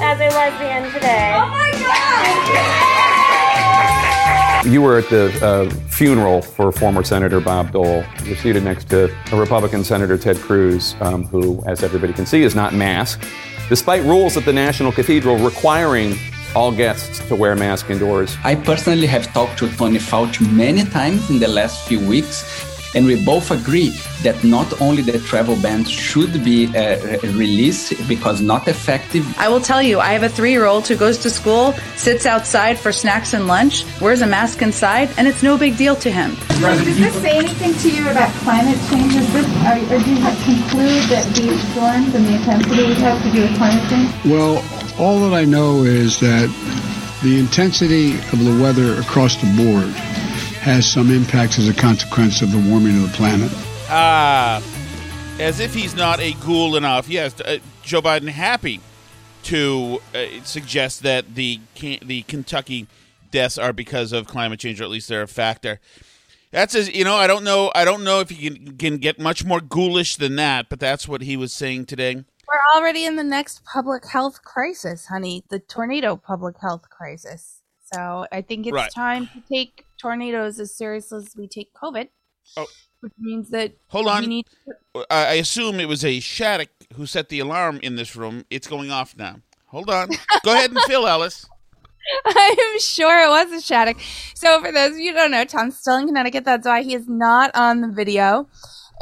As a lesbian today. Oh my God! You were at the uh, funeral for former Senator Bob Dole. You're seated next to a Republican Senator Ted Cruz, um, who, as everybody can see, is not masked, despite rules at the National Cathedral requiring all guests to wear masks indoors. I personally have talked to Tony Fauci many times in the last few weeks, and we both agree that not only the travel ban should be uh, released because not effective. I will tell you, I have a three year old who goes to school, sits outside for snacks and lunch, wears a mask inside, and it's no big deal to him. Does this say anything to you about climate change? Is this, or, or do you have conclude that these storms and the intensity would have to do with climate change? Well, all that I know is that the intensity of the weather across the board has some impacts as a consequence of the warming of the planet. Ah, as if he's not a ghoul enough. Yes, uh, Joe Biden happy to uh, suggest that the the Kentucky deaths are because of climate change, or at least they're a factor. That's as you know. I don't know. I don't know if you can, can get much more ghoulish than that, but that's what he was saying today. We're already in the next public health crisis, honey. The tornado public health crisis. So I think it's Right. time to take tornadoes as seriously as we take COVID. Oh. Which means that Hold on. we need I I assume it was a Shattuck who set the alarm in this room. It's going off now. Hold on. Go ahead and fill, Alice. I'm sure it was a Shattuck. So for those of you who don't know, Tom's still in Connecticut. That's why he is not on the video.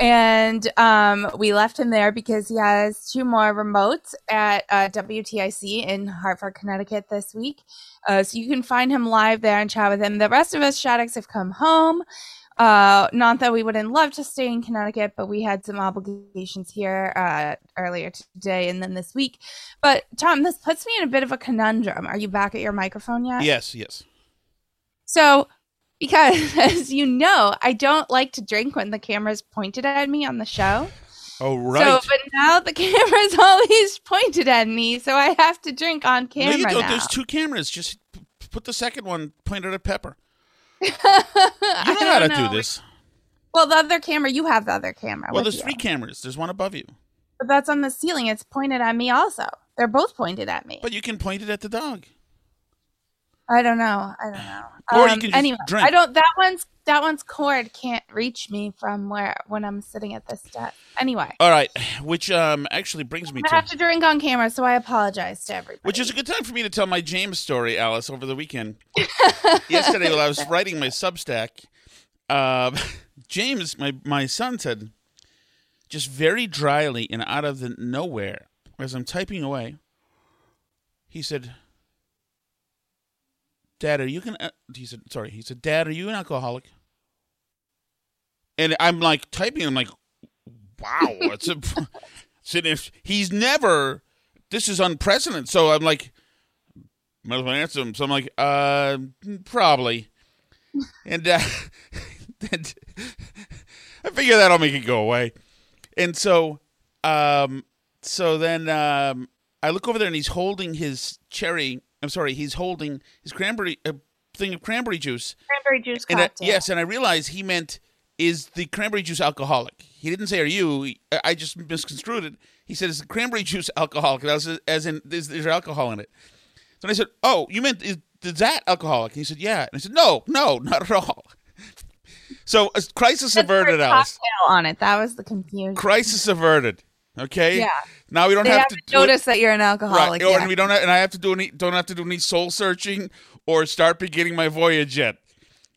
And um, we left him there because he has two more remotes at uh, WTIC in Hartford, Connecticut this week. Uh, so you can find him live there and chat with him. The rest of us Shattucks have come home. Uh, not that we wouldn't love to stay in Connecticut, but we had some obligations here uh, earlier today and then this week. But Tom, this puts me in a bit of a conundrum. Are you back at your microphone yet? Yes, yes. So, because as you know, I don't like to drink when the camera's pointed at me on the show. Oh, right. So, but now the camera's always pointed at me, so I have to drink on no, camera you don't. now. There's two cameras. Just put the second one pointed at Pepper. you know how to do this. Well, the other camera, you have the other camera. Well, there's you. three cameras. There's one above you. But that's on the ceiling. It's pointed at me also. They're both pointed at me. But you can point it at the dog. I don't know. I don't know. Or you Um, can just anyway, drink. I don't. That one's that one's cord can't reach me from where when I'm sitting at this desk. Anyway, All right, which um actually brings me I to have to drink on camera, so I apologize to everybody. which is a good time for me to tell my James story, Alice, over the weekend. Yesterday, while I was writing my Substack, uh, James, my my son, said, just very dryly and out of the nowhere, as I'm typing away, he said, "Dad, are you gonna?" uh," He said, "Sorry." He said, "Dad, are you an alcoholic?" And I'm like typing. I'm like, "Wow, it's a." So if he's never this is unprecedented. So I'm like, might as well answer him. So I'm like, uh, probably. and uh, I figure that'll make it go away. And so, um, so then um, I look over there and he's holding his cherry. I'm sorry, he's holding his cranberry a thing of cranberry juice. Cranberry juice And I, cocktail. yes, and I realized he meant is the cranberry juice alcoholic. He didn't say are you. I- just misconstrued it. He said is the cranberry juice alcoholic, and I was as in is, is there alcohol in it? So I said, oh, you meant is, is that alcoholic? And he said, yeah. And I said, no, no, not at all. So a crisis That's the word averted, Alice. cocktail on it. That was the confusion. Crisis averted. Okay. Yeah. Now we don't have haven't to do it- notice that you're an alcoholic. Right. Or yet. we don't have, and I have to do any don't have to do any soul searching or start beginning my voyage yet.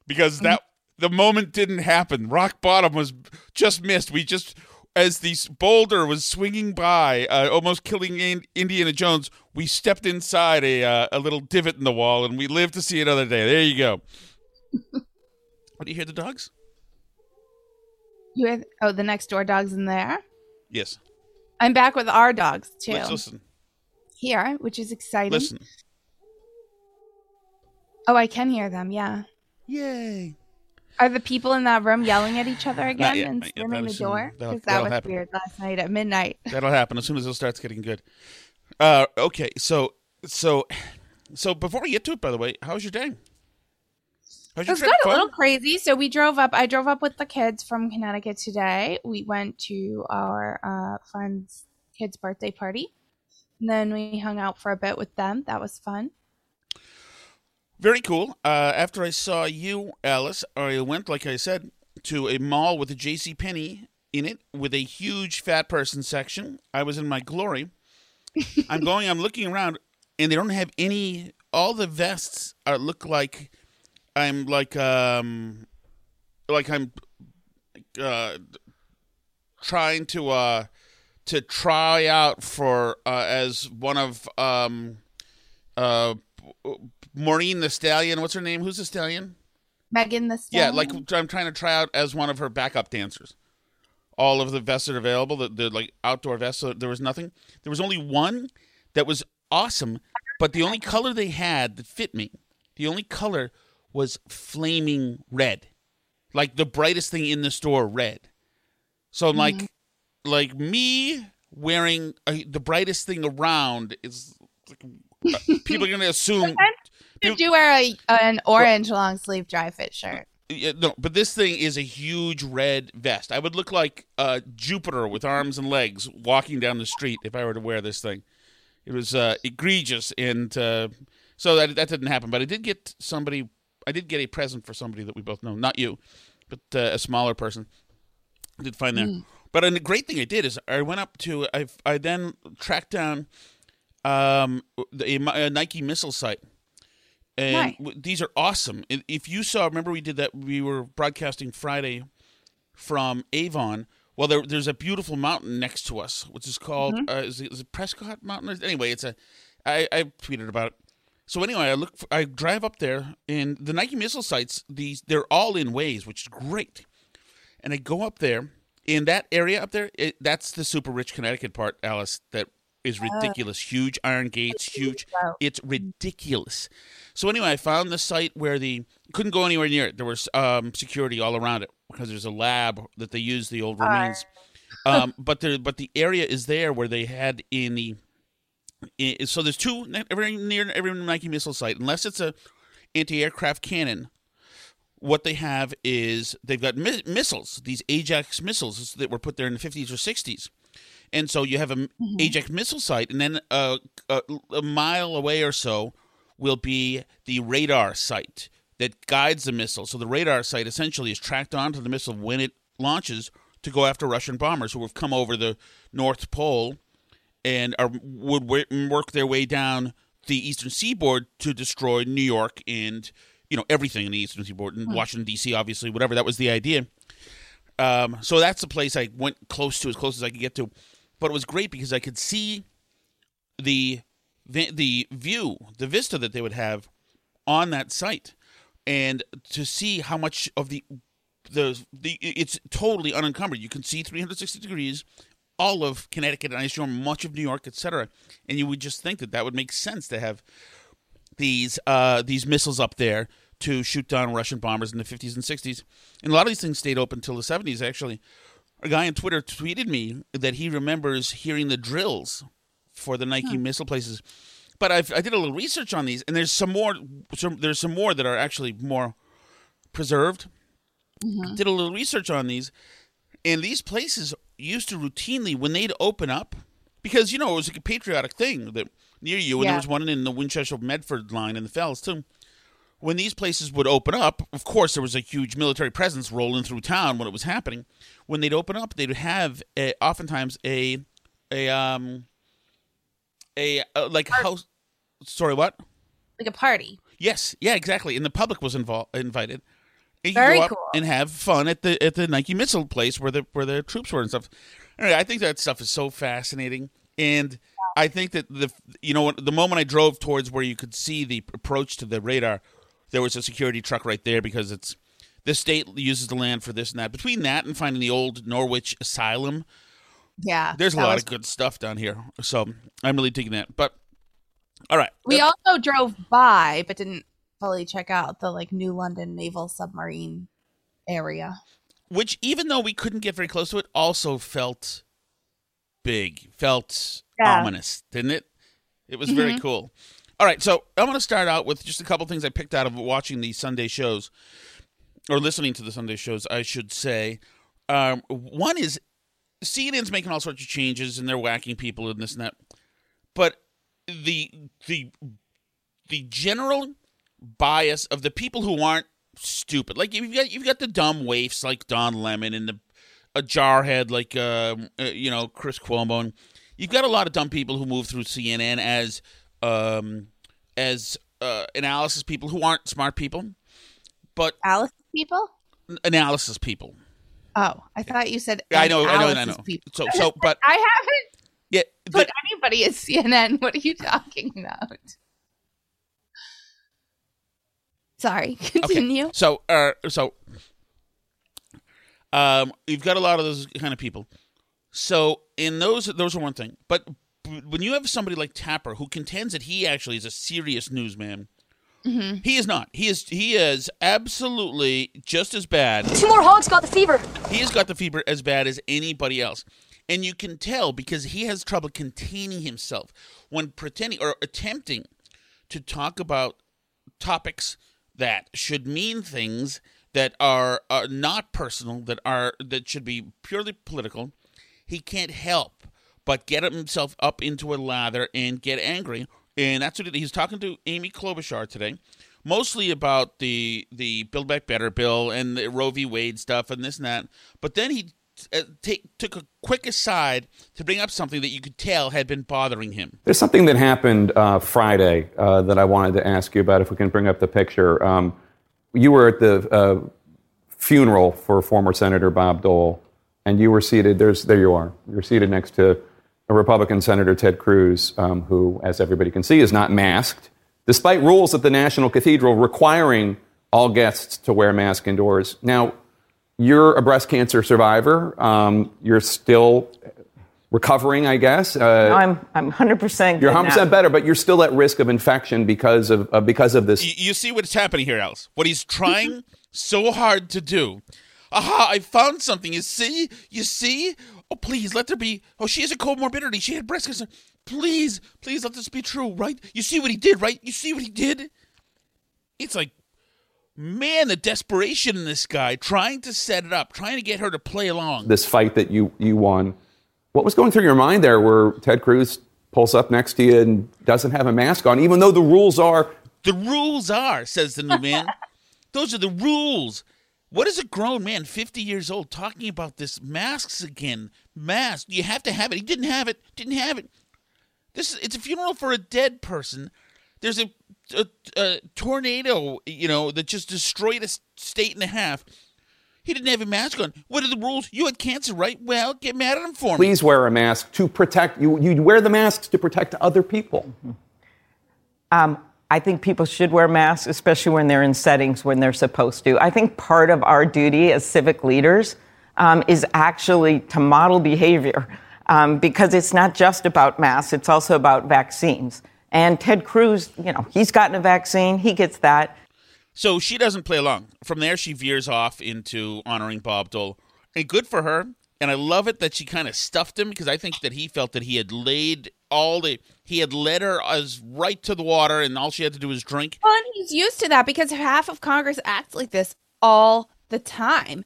Because that the moment didn't happen. Rock bottom was just missed. We just as the boulder was swinging by, uh, almost killing in- Indiana Jones, we stepped inside a uh, a little divot in the wall, and we lived to see another day. There you go. what do you hear the dogs? You have, oh, the next door dog's in there. Yes. I'm back with our dogs too. Let's listen. Here, which is exciting. Listen. Oh, I can hear them. Yeah. Yay. Are the people in that room yelling at each other again yet, and slamming the door? Because that was happen. weird last night at midnight. That'll happen as soon as it starts getting good. Uh, okay, so so so before we get to it, by the way, how was your day? How's It your was trip? good, a little crazy. So we drove up. I drove up with the kids from Connecticut today. We went to our uh, friend's kid's birthday party. And then we hung out for a bit with them. That was fun. Very cool. Uh, after I saw you, Alice, I went, like I said, to a mall with a J.C. Penney in it with a huge fat person section. I was in my glory. I'm going. I'm looking around, and they don't have any. All the vests are look like I'm like um like I'm uh trying to uh to try out for uh as one of um uh Maureen the Stallion. What's her name? Who's the Stallion? Megan the Stallion. Yeah, like I'm trying to try out as one of her backup dancers. All of the vests that are available, the, the like outdoor vests. So there was nothing. There was only one that was awesome, but the only color they had that fit me, the only color was flaming red, like the brightest thing in the store, red. So I'm like, like me wearing uh, the brightest thing around is uh, people are gonna assume. Did you wear a, an orange long sleeve dry fit shirt? Yeah, no, but this thing is a huge red vest. I would look like uh, Jupiter with arms and legs walking down the street if I were to wear this thing. It was uh, egregious, and uh, so that that didn't happen. But I did get somebody. I did get a present for somebody that we both know, not you, but uh, a smaller person. I did find there. Mm. But and the great thing I did is I went up to I I then tracked down um the, a, Nike missile site. And Nice. these are awesome. If you saw, remember we did that. We were broadcasting Friday from Avon. Well, there, there's a beautiful mountain next to us, which is called Mhm. uh, is, it, is it Prescott Mountain? Anyway, it's a. I, I tweeted about it. So anyway, I look. For, I drive up there, and the Nike missile sites. These they're all in ways, which is great. And I go up there in that area up there. It, that's the super rich Connecticut part, Alice. That is Uh. ridiculous. huge iron gates, huge. It's ridiculous. So anyway, I found the site where the couldn't go anywhere near it. There was um, security all around it because there's a lab that they use the old remains. um, but there, but the area is there where they had in the. So there's two every near every Nike missile site, unless it's a anti-aircraft cannon. What they have is they've got mi- missiles, these Ajax missiles that were put there in the 50s or 60s. And so you have a Ajax missile site, and then uh, a, a mile away or so will be the radar site that guides the missile. So the radar site essentially is tracked onto the missile when it launches to go after Russian bombers who have come over the North Pole and are would work their way down the eastern seaboard to destroy New York and you know everything in the eastern seaboard and Hmm. Washington D.C. Obviously, whatever that was the idea. Um, so that's the place I went close to as close as I could get to, but it was great because I could see the the, the view, the vista that they would have on that site, and to see how much of the the the it's totally unencumbered. You can see 360 degrees all of Connecticut, and I assume much of New York, etc. And you would just think that that would make sense to have these uh, these missiles up there to shoot down Russian bombers in the 50s and 60s. And a lot of these things stayed open until the 70s. Actually, a guy on Twitter tweeted me that he remembers hearing the drills for the Nike missile places. But I've, I did a little research on these, and there's some more. Some, there's some more that are actually more preserved. Did a little research on these, and these places used to routinely when they'd open up, because you know it was like a patriotic thing that near you, and Yeah. there was one in the Winchester Medford line in the Fells too. When these places would open up, of course there was a huge military presence rolling through town when it was happening. When they'd open up, they'd have a, oftentimes a a um a uh, like a house. Sorry, what? Like a party. Yes, yeah, exactly. And the public was involved, invited. And Very cool. and have fun at the at the Nike missile place where the where the troops were and stuff. Anyway, I think that stuff is so fascinating, and I think that the you know the moment I drove towards where you could see the approach to the radar, there was a security truck right there because it's the state uses the land for this and that. Between that and finding the old Norwich Asylum, Yeah. there's a lot was- of good stuff down here. So I'm really digging that. But all right, We also drove by, but didn't fully check out the like New London Naval Submarine area. which even though we couldn't get very close to it also felt big felt Yeah. ominous didn't it it was very Mhm. cool all right so i'm going to start out with just a couple things i picked out of watching the sunday shows or listening to the sunday shows i should say um, one is cnn's making all sorts of changes and they're whacking people and this and that but the the the general bias of the people who aren't stupid. Like you've got you've got the dumb waifs like Don Lemon and the a jarhead like um, uh, you know Chris Cuomo. And you've got a lot of dumb people who move through CNN as um, as uh, analysis people who aren't smart people, but Alice people. analysis people. Oh, I thought you said. I know, I know, I know. People. So so but I haven't yeah, put anybody as CNN. What are you talking about? Sorry, continue. So, uh, so, um, you've got a lot of those kind of people. So, in those, those are one thing. But when you have somebody like Tapper who contends that he actually is a serious newsman, Mm-hmm. he is not. He is. He is absolutely just as bad. Two more hogs got the fever. He has got the fever as bad as anybody else. And you can tell because he has trouble containing himself when pretending or attempting to talk about topics that should mean things that are, are not personal, that are that should be purely political. He can't help but get himself up into a lather and get angry. And that's what he- he's talking to Amy Klobuchar today, mostly about the the Build Back Better bill and the Roe v. Wade stuff and this and that. But then he uh, take, took a quick aside to bring up something that you could tell had been bothering him. There's something that happened uh, Friday uh, that I wanted to ask you about. If we can bring up the picture, um, you were at the uh, funeral for former Senator Bob Dole, and you were seated. There's there you are. You're seated next to a Republican Senator Ted Cruz, um, who, as everybody can see, is not masked, despite rules at the National Cathedral requiring all guests to wear masks indoors. Now, you're a breast cancer survivor. Um, you're still recovering, I guess. Uh, No, I'm I'm 100 percent. you're 100 percent better, but you're still at risk of infection because of uh, because of this. You, you see what's happening here, Alice. What he's trying so hard to do. Aha! I found something. You see? You see? Oh, please let there be. Oh, she has a comorbidity. She had breast cancer. Please, please let this be true, right? You see what he did, right? You see what he did? It's like, man, the desperation in this guy trying to set it up, trying to get her to play along. this fight that you you won. What was going through your mind there, where Ted Cruz pulls up next to you and doesn't have a mask on, even though the rules are The rules are, says the new man. Those are the rules. What is a grown man, 50 years old, talking about this masks again? Masks. You have to have it. He didn't have it. Didn't have it. This is, it's a funeral for a dead person. There's a, a, a tornado, you know, that just destroyed a state and a half. He didn't have a mask on. What are the rules? You had cancer, right? Well, get mad at him for me. please wear a mask to protect you. You wear the masks to protect other people. Um, I think people should wear masks, especially when they're in settings when they're supposed to. I think part of our duty as civic leaders um, is actually to model behavior. um, because it's not just about masks, it's also about vaccines. And Ted Cruz, you know, he's gotten a vaccine, he gets that. So she doesn't play along. From there, she veers off into honoring Bob Dole. And good for her. And I love it that she kind of stuffed him because I think that he felt that he had laid all the he had led her as right to the water, and all she had to do was drink. Well, and he's used to that because half of Congress acts like this all the time.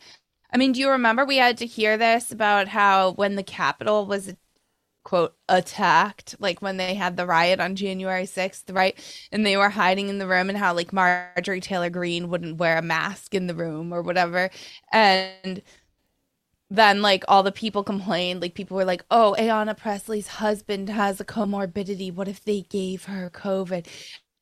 I mean, do you remember we had to hear this about how when the Capitol was quote attacked like when they had the riot on January 6th right? And they were hiding in the room and how like Marjorie Taylor Greene wouldn't wear a mask in the room or whatever. And then like all the people complained. Like people were like oh Ayanna Pressley's husband has a comorbidity. What if they gave her covid?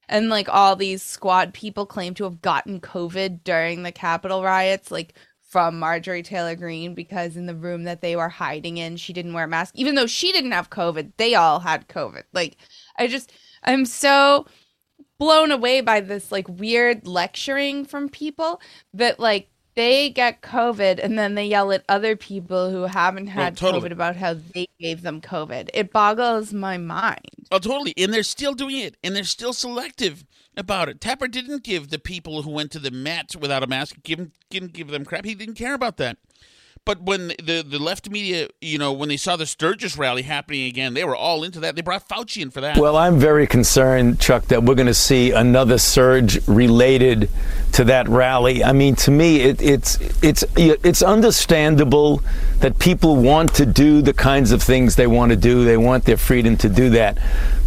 And like all these squad people claim to have gotten covid during the capitol riots like from Marjorie Taylor Greene because in the room that they were hiding in, she didn't wear a mask, even though she didn't have COVID. They all had COVID. Like, I just, I'm so blown away by this like weird lecturing from people that like they get COVID and then they yell at other people who haven't had totally. COVID about how they gave them COVID. It boggles my mind. Oh, totally. And they're still doing it, and they're still selective about it. Tapper didn't give the people who went to the Met without a mask give didn't give them crap. He didn't care about that. But when the the left media, you know, when they saw the Sturgis rally happening again, they were all into that. They brought Fauci in for that. Well, I'm very concerned, Chuck, that we're going to see another surge related to that rally. I mean, to me, it, it's it's it's understandable that people want to do the kinds of things they want to do. They want their freedom to do that.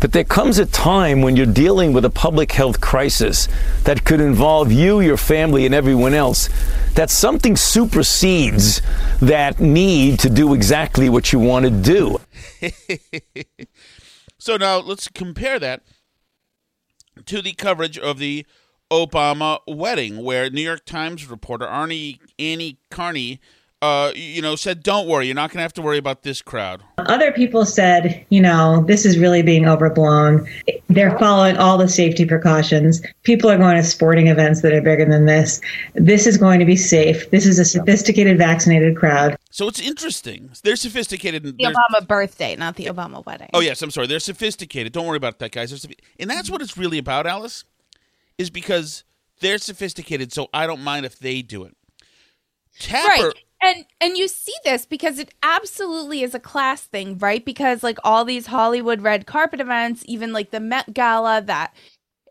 But there comes a time when you're dealing with a public health crisis that could involve you, your family, and everyone else. That something supersedes that need to do exactly what you want to do. so now let's compare that to the coverage of the Obama wedding, where New York Times reporter Arnie Annie Karni uh, you know, said, "Don't worry, you're not going to have to worry about this crowd." Other people said, "You know, this is really being overblown. They're following all the safety precautions. People are going to sporting events that are bigger than this. This is going to be safe. This is a sophisticated, vaccinated crowd." So it's interesting. They're sophisticated. The Obama birthday, not the Obama wedding. Oh yes, I'm sorry. They're sophisticated. Don't worry about that, guys. And that's what it's really about, Alice, is because they're sophisticated. So I don't mind if they do it. Tapper. Right and and you see this because it absolutely is a class thing right? Because like all these hollywood red carpet events even like the met gala that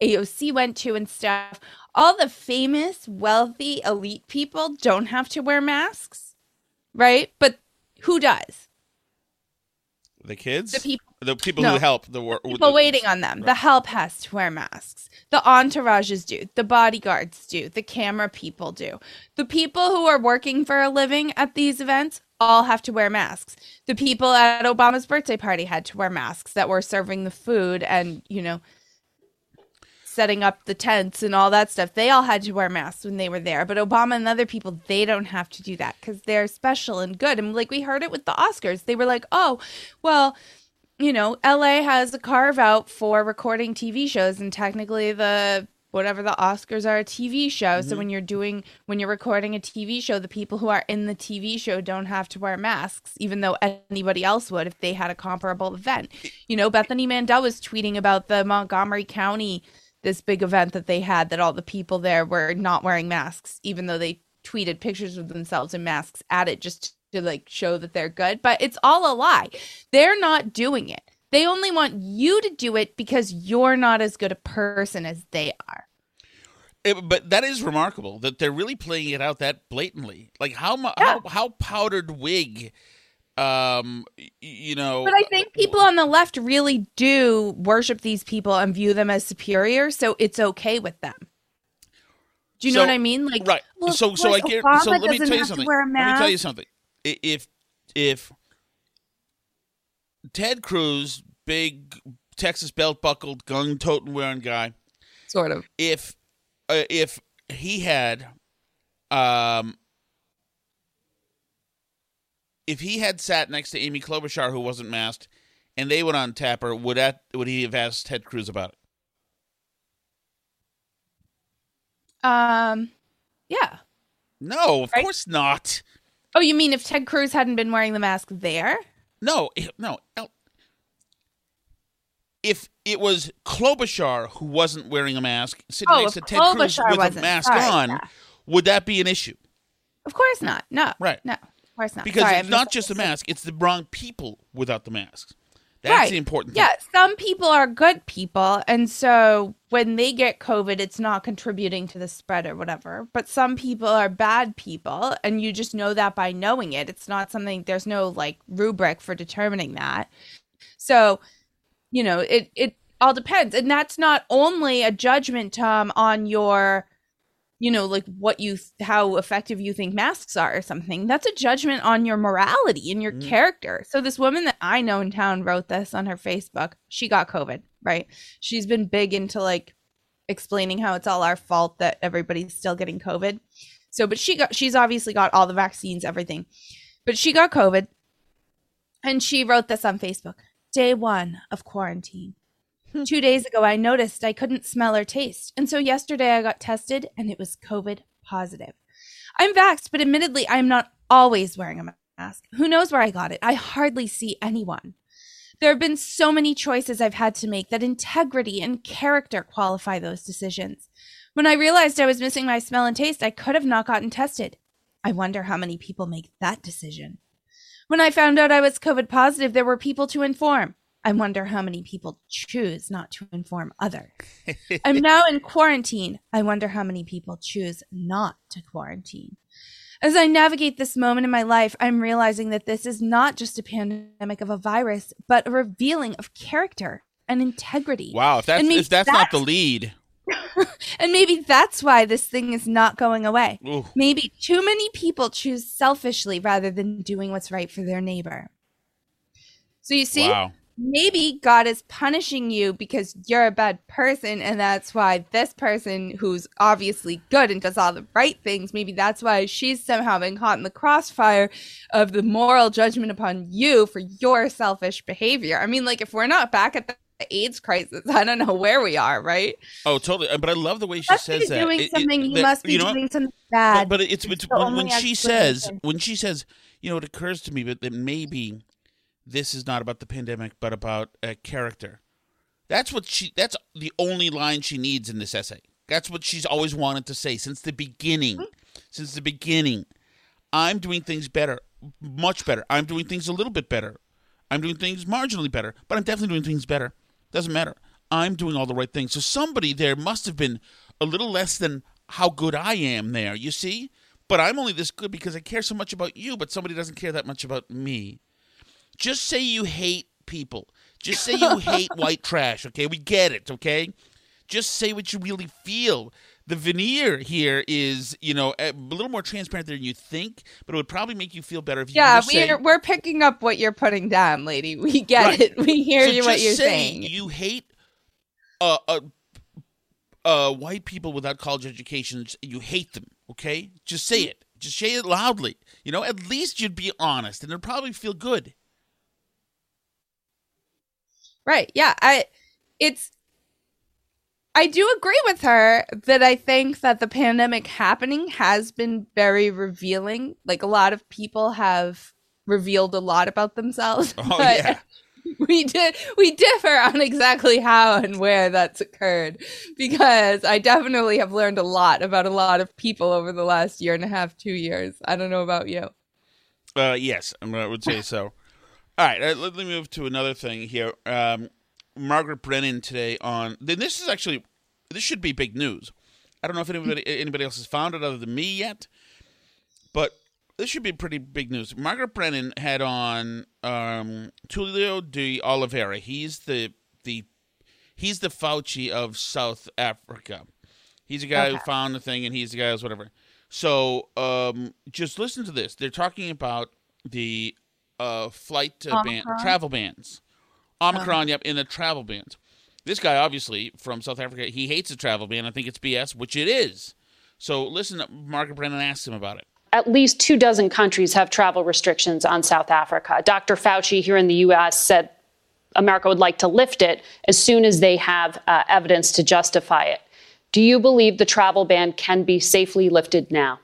aoc went to and stuff all the famous wealthy elite people don't have to wear masks right? But who does? The kids? The people the people no. who help the work people waiting on them. Right. the help has to wear masks. The entourages do. The bodyguards do. The camera people do. The people who are working for a living at these events all have to wear masks. The people at obama's birthday party had to wear masks that were serving the food and you know setting up the tents and all that stuff. They all had to wear masks when they were there. But obama and other people they don't have to do that because they're special and good. And like we heard it with the oscars. They were like oh well you know, LA has a carve out for recording TV shows, and technically the whatever the Oscars are a TV show. Mm-hmm. So when you're doing when you're recording a TV show, the people who are in the TV show don't have to wear masks, even though anybody else would if they had a comparable event. You know, Bethany Mandel was tweeting about the Montgomery County this big event that they had that all the people there were not wearing masks, even though they tweeted pictures of themselves in masks at it just to like show that they're good, but it's all a lie. They're not doing it. They only want you to do it because you're not as good a person as they are. It, but that is remarkable that they're really playing it out that blatantly. Like how yeah. how how powdered wig um you know but i think people on the left really do worship these people and view them as superior so it's okay with them do you so, know what i mean like right well, so so i get so let me tell you something let me tell you something if if Ted Cruz, big Texas belt buckled, gun toting wearing guy, sort of, if uh, if he had, um, if he had sat next to Amy Klobuchar who wasn't masked, and they went on Tapper, would that would he have asked Ted Cruz about it? Um, yeah. No, of right? course not. Oh, you mean if Ted Cruz hadn't been wearing the mask there? No, eh, no. If it was Klobuchar who wasn't wearing a mask, sitting Oh, next to Ted Cruz with a mask Sorry, on, yeah. would that be an issue? Of course not. No. Right. No. Of course not. Because Sorry, it's not just the mask; it's the wrong people without the masks. That's Right. the important thing. Yeah, some people are good people, and so when they get COVID, it's not contributing to the spread or whatever. But some people are bad people, and you just know that by knowing it. It's not something. There's no like rubric for determining that. So, you know, it it all depends, and that's not only a judgment, Tom, on your you know, like what you, how effective you think masks are or something. That's a judgment on your morality and your Mm. character. So, this woman that I know in town wrote this on her Facebook. She got COVID, right? She's been big into like explaining how it's all our fault that everybody's still getting COVID. So, but she got, she's obviously got all the vaccines, everything. But she got COVID and she wrote this on Facebook Day one of quarantine. Two days ago, I noticed I couldn't smell or taste. And so yesterday I got tested and it was COVID positive. I'm vaxxed, but admittedly, I'm not always wearing a mask. Who knows where I got it? I hardly see anyone. There have been so many choices I've had to make that integrity and character qualify those decisions. When I realized I was missing my smell and taste, I could have not gotten tested. I wonder how many people make that decision. When I found out I was COVID positive, there were people to inform. I wonder how many people choose not to inform others. I'm now in quarantine. I wonder how many people choose not to quarantine. As I navigate this moment in my life, I'm realizing that this is not just a pandemic of a virus, but a revealing of character and integrity. Wow, if that's if that's, not the lead, and maybe that's why this thing is not going away. Ooh. Maybe too many people choose selfishly rather than doing what's right for their neighbor. So you see, Wow. Maybe God is punishing you because you're a bad person, and that's why this person who's obviously good and does all the right things, maybe that's why she's somehow been caught in the crossfire of the moral judgment upon you for your selfish behavior. I mean, like, if we're not back at the AIDS crisis, I don't know where we are, right? oh, totally. But I love the way she says that. doing It- it- something. you that- must be you know doing something bad. But, but it's, it's when, when she says when she says you know it occurs to me that, that maybe this is not about the pandemic but about uh, character. That's what she. That's the only line she needs in this essay. That's what she's always wanted to say since the beginning. Since the beginning, I'm doing things better, much better. I'm doing things a little bit better. I'm doing things marginally better, but I'm definitely doing things better. Doesn't matter. I'm doing all the right things. So somebody there must have been a little less than how good I am there, you see? But I'm only this good because I care so much about you, but somebody doesn't care that much about me. Just say you hate people. Just say you hate white trash, okay? We get it, okay? Just say what you really feel. The veneer here is, you know, a little more transparent than you think, but it would probably make you feel better if you Yeah, just say, we're we're picking up what you're putting down, lady. We get Right. it. We hear So you what you're say saying. You hate uh, uh, uh, white people without college educations. You hate them. Okay, just say it. Just say it loudly. You know, at least you'd be honest, and it'd probably feel good. Right. Yeah. I it's I do agree with her that I think that the pandemic happening has been very revealing. Like a lot of people have revealed a lot about themselves. Oh but yeah. We did we differ on exactly how and where that's occurred because I definitely have learned a lot about a lot of people over the last year and a half, 2 years. I don't know about you. Uh, yes, I would say so. All right, uh, let me move to another thing here. Um, Margaret Brennan today on. Then this is actually this should be big news. I don't know if anybody anybody else has found it other than me yet, but this should be pretty big news. Margaret Brennan had on um, Tulio de Oliveira. He's the the he's the Fauci of South Africa. He's a guy who found the thing, and he's the guy who's whatever. So um, just listen to this. They're talking about the uh, flight uh, ban, travel bans. Omicron, yep, in the travel bans. This guy, obviously from South Africa, he hates the travel ban. I think it's BS, which it is. So listen, Margaret Brennan asked him about it. At least two dozen countries have travel restrictions on South Africa. Dr. Fauci here in the U.S. said America would like to lift it as soon as they have uh, evidence to justify it. Do you believe the travel ban can be safely lifted now?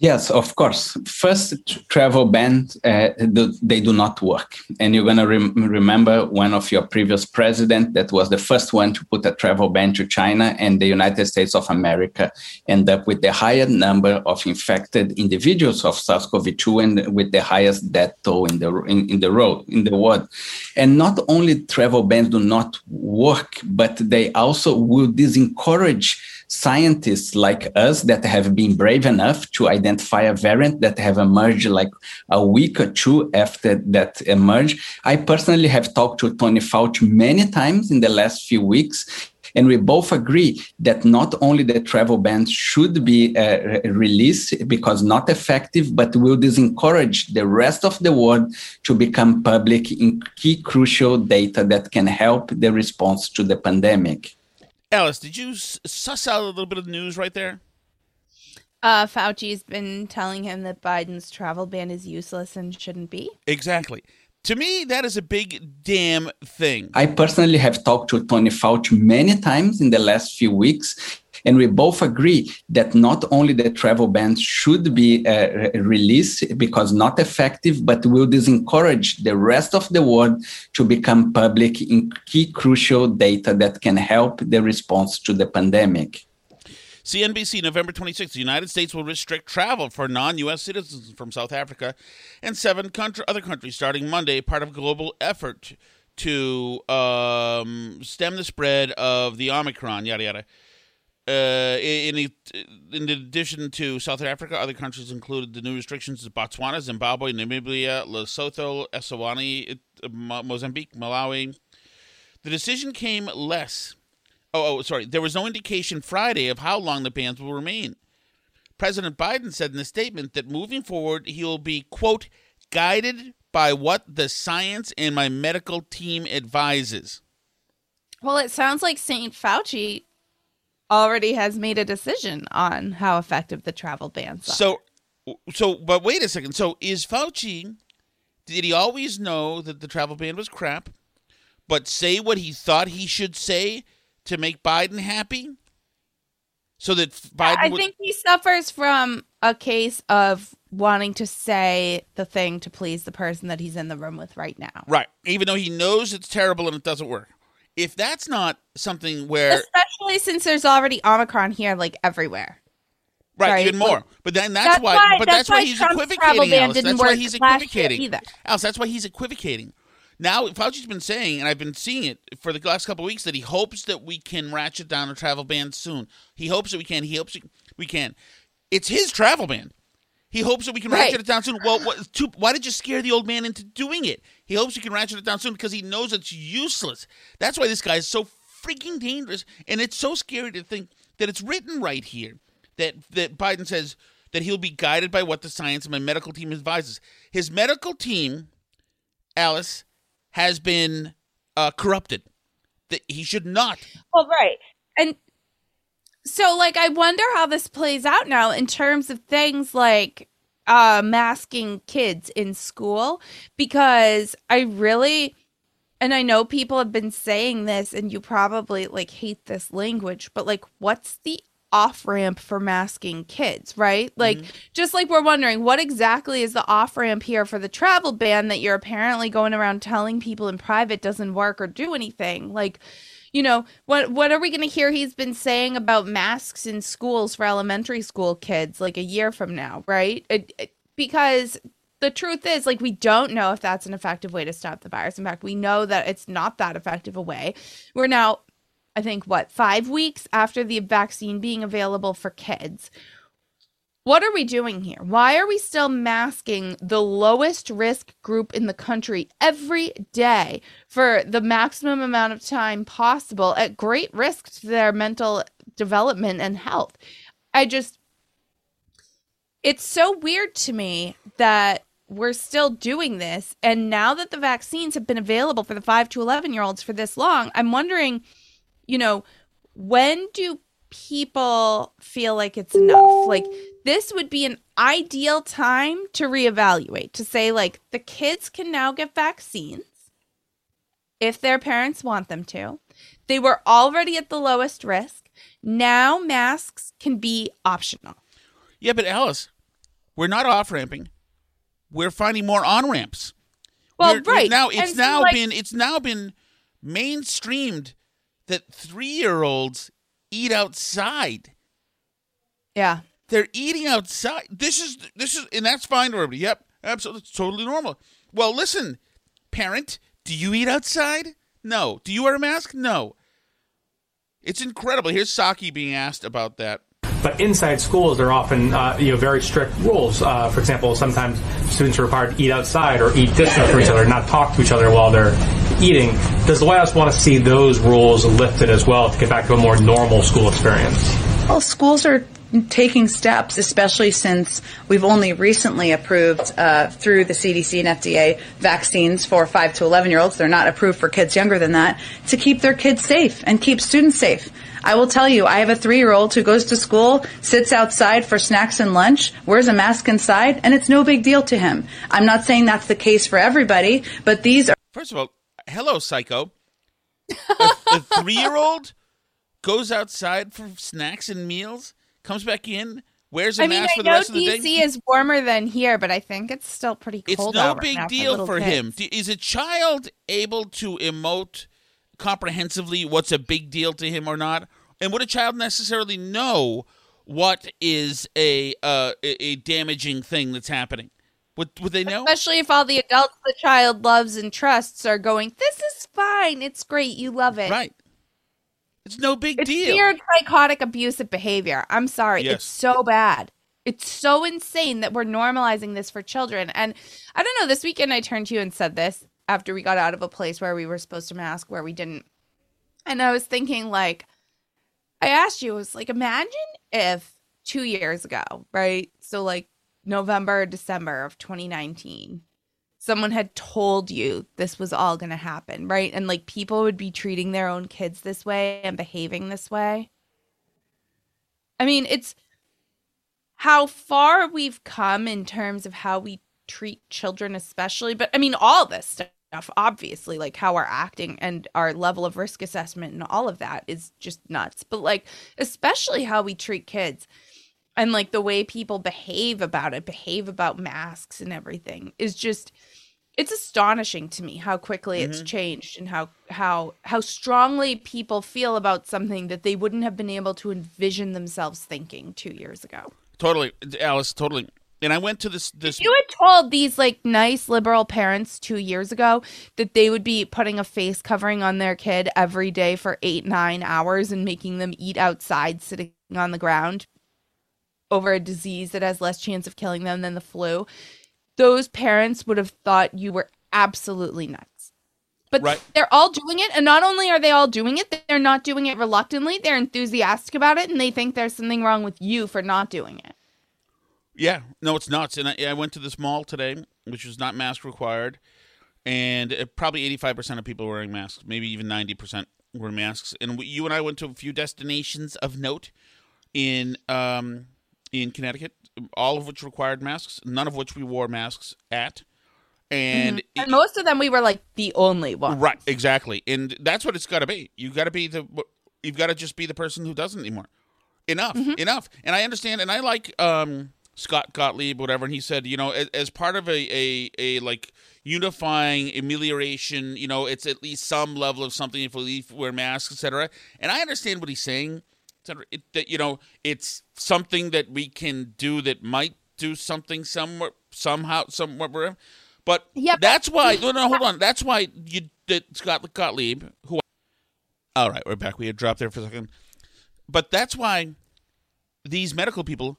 Yes, of course. First, travel bans, uh, they do not work. And you're going to rem- remember one of your previous president that was the first one to put a travel ban to China and the United States of America end up with the highest number of infected individuals of SARS-CoV-2 and with the highest death toll in the, in, in the road, in the world. And not only travel bans do not work, but they also will disencourage scientists like us that have been brave enough to identify a variant that have emerged like a week or two after that emerged. I personally have talked to Tony Fauci many times in the last few weeks. And we both agree that not only the travel bans should be uh, released because not effective, but will disencourage the rest of the world to become public in key crucial data that can help the response to the pandemic. Alice, did you suss out a little bit of the news right there? Uh, Fauci's been telling him that Biden's travel ban is useless and shouldn't be. Exactly. To me, that is a big damn thing. I personally have talked to Tony Fauci many times in the last few weeks, and we both agree that not only the travel bans should be uh, released because not effective, but will disencourage the rest of the world to become public in key crucial data that can help the response to the pandemic. CNBC, November 26th. The United States will restrict travel for non U.S. citizens from South Africa and seven country, other countries starting Monday, part of a global effort to um, stem the spread of the Omicron, yada, yada. Uh, in, in addition to South Africa, other countries included the new restrictions of Botswana, Zimbabwe, Namibia, Lesotho, Eswatini, Mozambique, Malawi. The decision came less. Oh, oh, sorry. There was no indication Friday of how long the bans will remain. President Biden said in a statement that moving forward, he will be, quote, guided by what the science and my medical team advises. Well, it sounds like St. Fauci already has made a decision on how effective the travel bans are. So, so, but wait a second. So, is Fauci? Did he always know that the travel ban was crap, but say what he thought he should say to make Biden happy? So that Biden. I would- think he suffers from a case of wanting to say the thing to please the person that he's in the room with right now. right, even though he knows it's terrible and it doesn't work. If that's not something where Especially since there's already Omicron here, like everywhere. Right, Right, even more. but then that's, That's why, why- But that's that's, why, why he's Trump's equivocating. Alice. That's why he's equivocating. either. Alice, that's why he's equivocating. Now, Fauci's been saying, and I've been seeing it for the last couple of weeks, that he hopes that we can ratchet down a travel ban soon. He hopes that we can. He hopes we can. It's his travel ban. He hopes that we can Right. ratchet it down soon. Well, what, too, why did you scare the old man into doing it? He hopes we can ratchet it down soon because he knows it's useless. That's why this guy is so freaking dangerous, and it's so scary to think that it's written right here that that Biden says that he'll be guided by what the science and my medical team advises. His medical team, Alice, has been uh, corrupted. That he should not. Well, right. And so, like, I wonder how this plays out now in terms of things like uh, masking kids in school, because I really, and I know people have been saying this, and you probably like hate this language, but like, what's the off ramp for masking kids, right? Like, just like we're wondering, what exactly is the off ramp here for the travel ban that you're apparently going around telling people in private doesn't work or do anything? Like, you know, what what are we going to hear he's been saying about masks in schools for elementary school kids like a year from now, right? It, it- because the truth is like we don't know if that's an effective way to stop the virus. In fact, we know that it's not that effective a way. We're now I think what, 5 weeks after the vaccine being available for kids. What are we doing here? Why are we still masking the lowest risk group in the country every day for the maximum amount of time possible at great risk to their mental development and health? I just, it's so weird to me that we're still doing this. And now that the vaccines have been available for the 5 to 11 year olds for this long, I'm wondering, you know, when do people feel like it's enough? Like, this would be an ideal time to reevaluate, to say, like, the kids can now get vaccines if their parents want them to. They were already at the lowest risk. Now masks can be optional. Yeah, but Alice, We're not off ramping. We're finding more on ramps. Well, We're- we're right. now it's And so, now like- been it's now been mainstreamed that three year olds eat outside. Yeah. They're eating outside. This is this is and that's fine for everybody. Yep, absolutely, it's totally normal. Well, listen, parent, do you eat outside? No. Do you wear a mask? No. It's incredible. Here's Psaki being asked about that. But inside schools, there are often uh, you know very strict rules. Uh, for example, sometimes students are required to eat outside or eat distant from each other, not talk to each other while they're eating. Does the White House want to see those rules lifted as well to get back to a more normal school experience? Well, schools are taking steps, especially since we've only recently approved uh, through the CDC and FDA vaccines for 5 to 11 year olds. They're not approved for kids younger than that to keep their kids safe and keep students safe. I will tell you, I have a three year old who goes to school, sits outside for snacks and lunch, wears a mask inside, and it's no big deal to him. I'm not saying that's the case for everybody, but these are. First of all, hello, psycho. a, a three-year-old goes outside for snacks and meals, comes back in, wears a I mean, mask I for the know rest of the day. DC is warmer than here, but I think it's still pretty It's cold. no out right big now deal for kids. him. Is a child able to emote comprehensively what's a big deal to him or not? And would a child necessarily know what is a uh, a a damaging thing that's happening? Would would they know? Especially if all the adults the child loves and trusts are going, "This is fine. It's great. You love it." Right. It's no big It's deal. weird, psychotic, abusive behavior. I'm sorry. Yes. It's so bad. It's so insane that we're normalizing this for children. And I don't know, this weekend I turned to you and said this after we got out of a place where we were supposed to mask, where we didn't. And I was thinking, like, I asked you, I was like, imagine if two years ago, right? So, like, November, December of 2019, someone had told you this was all going to happen, right? And like people would be treating their own kids this way and behaving this way. I mean, it's how far we've come in terms of how we treat children, especially, but I mean, all this stuff, obviously, like how we're acting and our level of risk assessment and all of that is just nuts. But like, especially how we treat kids and like the way people behave about it, behave about masks and everything is just it's astonishing to me how quickly it's mm-hmm. changed and how how how strongly people feel about something that they wouldn't have been able to envision themselves thinking 2 years ago. Totally, Alice. Totally. And I went to this this. You had told these like nice liberal parents 2 years ago that they would be putting a face covering on their kid every day for 8 9 hours and making them eat outside sitting on the ground over a disease that has less chance of killing them than the flu, those parents would have thought you were absolutely nuts. But Right. they're all doing it. And not only are they all doing it, they're not doing it reluctantly. They're enthusiastic about it and they think there's something wrong with you for not doing it. Yeah, no, it's nuts. And I, I went to this mall today, which was not mask required, and uh, probably eighty-five percent of people were wearing masks, maybe even ninety percent were masks. And you and I went to a few destinations of note in um, in Connecticut, all of which required masks, none of which we wore masks at. And Mhm. and most of them we were like the only one. Right, exactly, and that's what it's got to be. You got to be the, you've got to just be the person who doesn't anymore. Enough, Mm-hmm. enough. And I understand, and I like um, Scott Gottlieb, whatever, and he said, you know, as, as part of a, a a like unifying amelioration, you know, it's at least some level of something if we wear masks, etc. And I understand what he's saying, cetera, it, that you know, it's something that we can do that might do something somewhere, somehow, somewhere. But that's why. No, no, hold on. That's why you that Scott Gottlieb, who. All right, we're back. We had dropped there for a second, but that's why these medical people.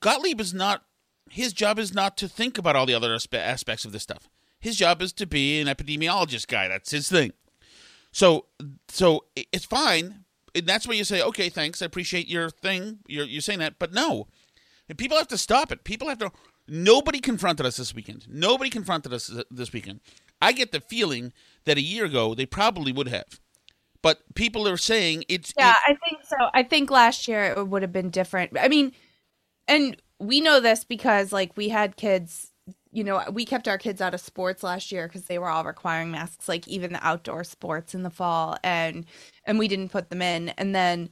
Gottlieb is not. His job is not to think about all the other aspe- aspects of this stuff. His job is to be an epidemiologist guy. That's his thing. So, so it's fine. And that's where you say, okay, thanks. I appreciate your thing. You're you're saying that, but no, people have to stop it. People have to. Nobody confronted us this weekend. Nobody confronted us this weekend. I get the feeling that a year ago they probably would have, but people are saying it's Yeah, I think so. I think last year it would have been different. I mean, and we know this because like we had kids, you know, we kept our kids out of sports last year because they were all requiring masks, like even the outdoor sports in the fall, and and we didn't put them in. And then,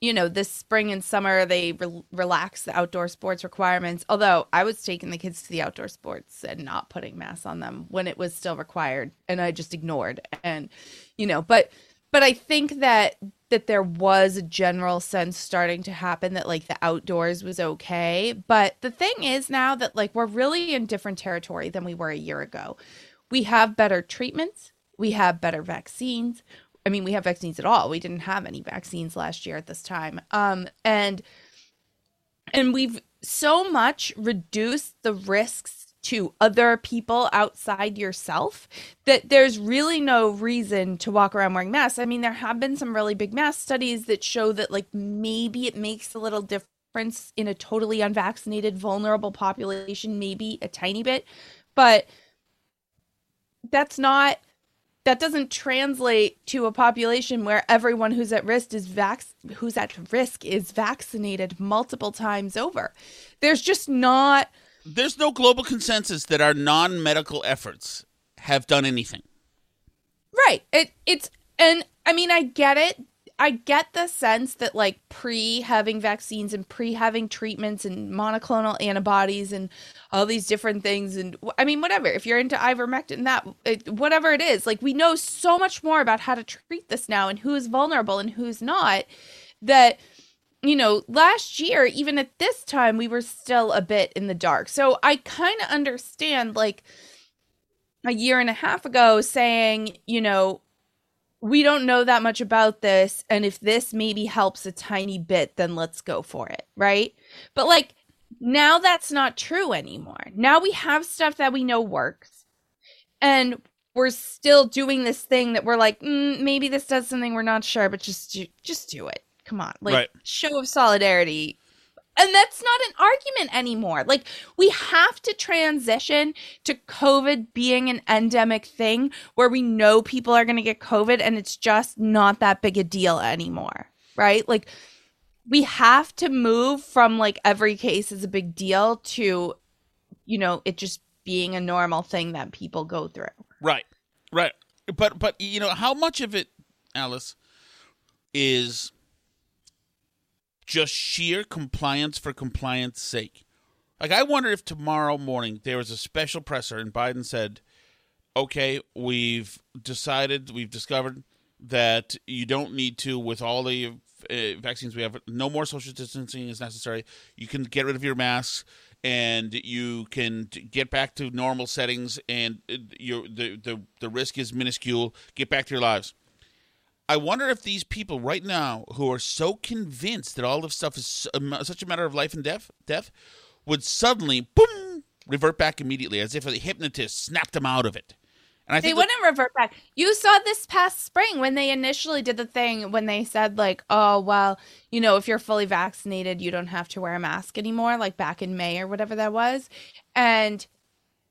you know, this spring and summer they re- relax the outdoor sports requirements. Although I was taking the kids to the outdoor sports and not putting masks on them when it was still required, and I just ignored. And you know, but but I think that that there was a general sense starting to happen that like the outdoors was okay. But the thing is now that like we're really in different territory than we were a year ago. We have better treatments. We have better vaccines. I mean, we have vaccines at all. We didn't have any vaccines last year at this time. Um, and and we've so much reduced the risks to other people outside yourself that there's really no reason to walk around wearing masks. I mean, there have been some really big mask studies that show that like maybe it makes a little difference in a totally unvaccinated vulnerable population, maybe a tiny bit, but that's not that doesn't translate to a population where everyone who's at risk is vac- who's at risk is vaccinated multiple times over. There's just not There's no global consensus that our non-medical efforts have done anything. right. It it's and I mean I get it. I get the sense that like pre having vaccines and pre having treatments and monoclonal antibodies and all these different things and I mean whatever if you're into ivermectin that it, whatever it is like we know so much more about how to treat this now and who is vulnerable and who's not that you know last year even at this time we were still a bit in the dark. So I kind of understand like a year and a half ago saying you know we don't know that much about this and if this maybe helps a tiny bit then let's go for it right? But like now that's not true anymore. Now we have stuff that we know works and we're still doing this thing that we're like mm, maybe this does something we're not sure but just do, just do it come on like Right. show of solidarity and that's not an argument anymore. Like, we have to transition to COVID being an endemic thing where we know people are going to get COVID and it's just not that big a deal anymore, right? Like, we have to move from like every case is a big deal to, you know, it just being a normal thing that people go through. Right. Right. But but you know how much of it, Alice, is just sheer compliance for compliance sake. Like I wonder if tomorrow morning there was a special presser and Biden said, "Okay, we've decided, we've discovered that you don't need to with all the uh, vaccines we have. No more social distancing is necessary. You can get rid of your masks." And you can get back to normal settings, and uh, your the, the the risk is minuscule. Get back to your lives. I wonder if these people right now who are so convinced that all this stuff is um, such a matter of life and death, death, would suddenly boom revert back immediately, as if a hypnotist snapped them out of it. And I they think that- wouldn't revert back. You saw this past spring when they initially did the thing when they said like, "Oh, well, you know, if you're fully vaccinated, you don't have to wear a mask anymore," like back in May or whatever that was. And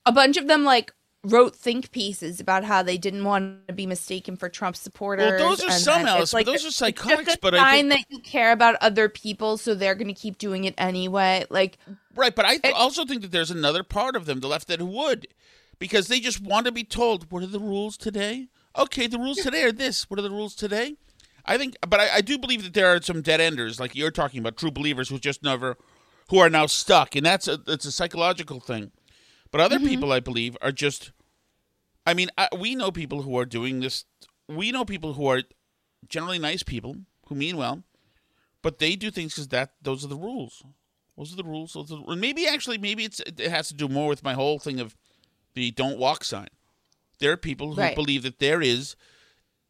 a bunch of them like wrote think pieces about how they didn't want to be mistaken for Trump supporters. Well, those are some, Alice, it's but those are psychotics, but I sign think- that you care about other people, so they're going to keep doing it anyway. Like, Right, but I th- also think that there's another part of them, the left, that would, because they just want to be told, what are the rules today? Okay, the rules today are this. What are the rules today? I think, but I, I do believe that there are some dead enders, like you're talking about, true believers who just never, who are now stuck, and that's a, it's a psychological thing. But other mm-hmm. people, I believe, are just, I mean, I, we know people who are doing this. We know people who are generally nice people who mean well, but they do things because that those are the rules. Those are the rules. Those are maybe actually, maybe it's it has to do more with my whole thing of the "don't walk" sign. There are people who Right. believe that there is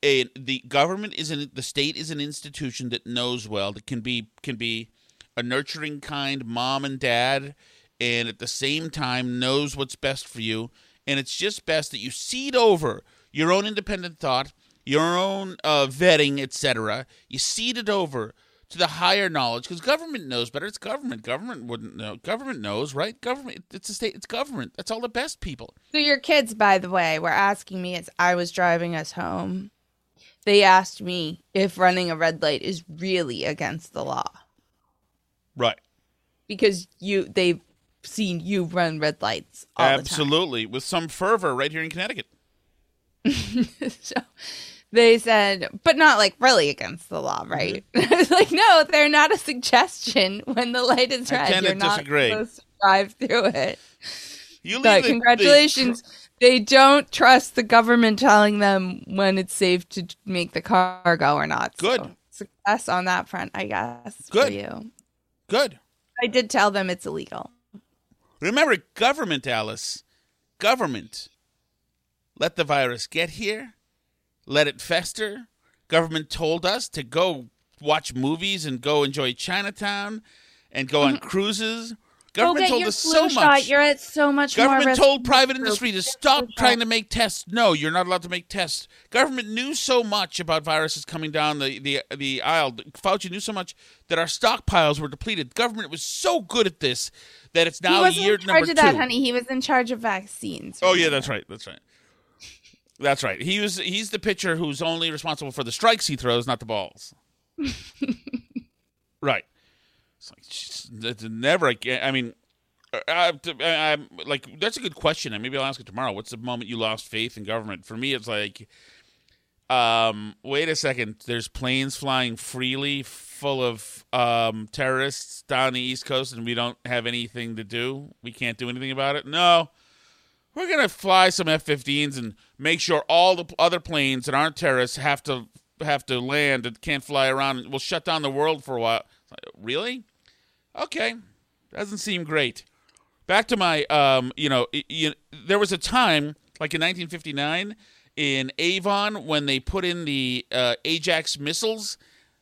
a the government is an the state is an institution that knows well that can be can be a nurturing kind mom and dad and at the same time knows what's best for you and it's just best that you cede over your own independent thought your own uh, vetting etc you cede it over to the higher knowledge because government knows better. It's government. Government wouldn't know. Government knows right? Government it's a state it's government. That's all the best people. So your kids, by the way, were asking me as I was driving us home. They asked me if running a red light is really against the law. Right. Because you they've seen you run red lights all absolutely with some fervor right here in connecticut so they said, but not like really against the law, right? Mm-hmm. like, no, they're not a suggestion when the light is red. You're not disagree. supposed to drive through it. You leave But the- the congratulations. they don't trust the government telling them when it's safe to make the car go or not. Good. So success on that front, I guess. Good. For you. Good. I did tell them it's illegal. Remember, government, Alice. Government. Let the virus get here. Let it fester. Government told us to go watch movies and go enjoy Chinatown and go on mm-hmm. cruises. Government told us so shot. much. You're at so much Government told private industry to stop trying to make tests. No, you're not allowed to make tests. Government knew so much about viruses coming down the, the, the aisle. Fauci knew so much that our stockpiles were depleted. Government was so good at this that it's He now wasn't year in charge of that, two. honey. He was in charge of vaccines. Oh yeah, that's right. That's right. That's right. He was he's the pitcher who's only responsible for the strikes he throws, not the balls. right. It's like it's never. I mean, I, I, I'm like that's a good question, and maybe I'll ask it tomorrow. What's the moment you lost faith in government? For me, it's like, um, wait a second. There's planes flying freely, full of um, terrorists down the East Coast, and we don't have anything to do. We can't do anything about it. No, we're gonna fly some F-15s and make sure all the other planes that aren't terrorists have to have to land and can't fly around. We'll shut down the world for a while. Really? Okay, doesn't seem great. Back to my, um, you know, y- y- there was a time like in 1959 in Avon when they put in the uh, Ajax missiles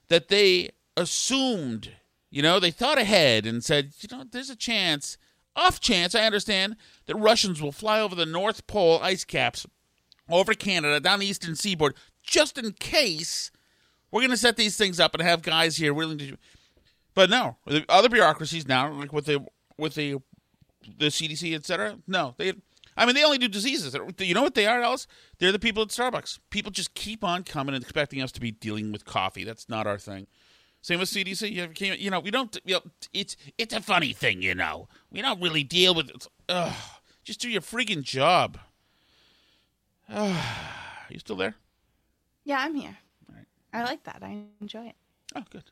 that they assumed, you know, they thought ahead and said, you know, there's a chance, off chance, I understand, that Russians will fly over the North Pole ice caps over Canada down the eastern seaboard just in case we're going to set these things up and have guys here willing to. But no, the other bureaucracies now, like with the with the the CDC, etc. no, they. I mean, they only do diseases. You know what they are, Alice? They're the people at Starbucks. People just keep on coming and expecting us to be dealing with coffee. That's not our thing. Same with CDC. You, can't- you know, we don't. You know, it's it's a funny thing, you know. We don't really deal with. It. Ugh, just do your freaking job. Ugh, you still there? Yeah, I'm here. I like that. I enjoy it. Oh, good.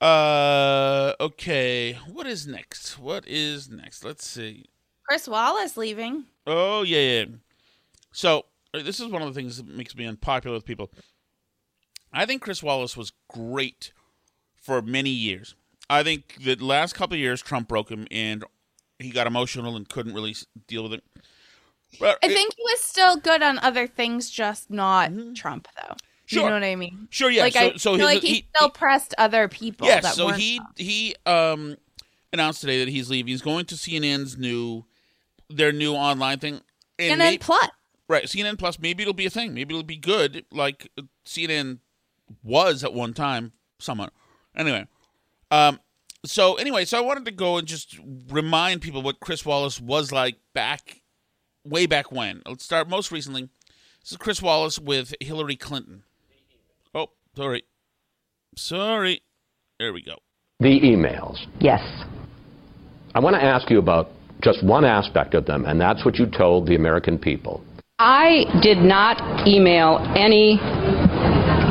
Uh, okay. What is next? What is next? Let's see. Chris Wallace leaving. Oh yeah, yeah. So uh, this is one of the things that makes me unpopular with people. I think Chris Wallace was great for many years. I think the last couple of years Trump broke him and he got emotional and couldn't really deal with it. But I think he was still good on other things, just not Trump, though. You know what I mean? Sure, yeah. Like So- I so feel his- like he, he- still pressed other people. Yes, that so he he um announced today that he's leaving. He's going to CNN's new their new online thing. CNN may- Plus. Right, CNN Plus. Maybe it'll be a thing. Maybe it'll be good, like CNN was at one time. Somewhat. Anyway, um, so anyway, so I wanted to go and just remind people what Chris Wallace was like back, way back when. Let's start most recently. This is Chris Wallace with Hillary Clinton. Sorry, sorry. There we go. The emails. Yes. I want to ask you about just one aspect of them, and that's what you told the American people. I did not email any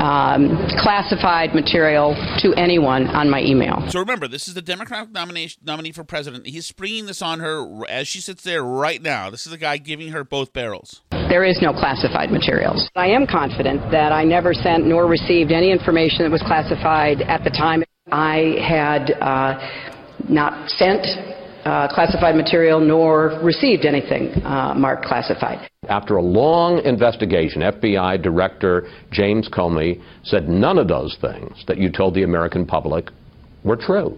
um, classified material to anyone on my email. So remember, this is the Democratic nomination nominee for president. He's springing this on her as she sits there right now. This is the guy giving her both barrels. There is no classified materials. I am confident that I never sent nor received any information that was classified at the time. I had uh, not sent uh, classified material nor received anything uh, marked classified. After a long investigation, FBI Director James Comey said none of those things that you told the American public were true.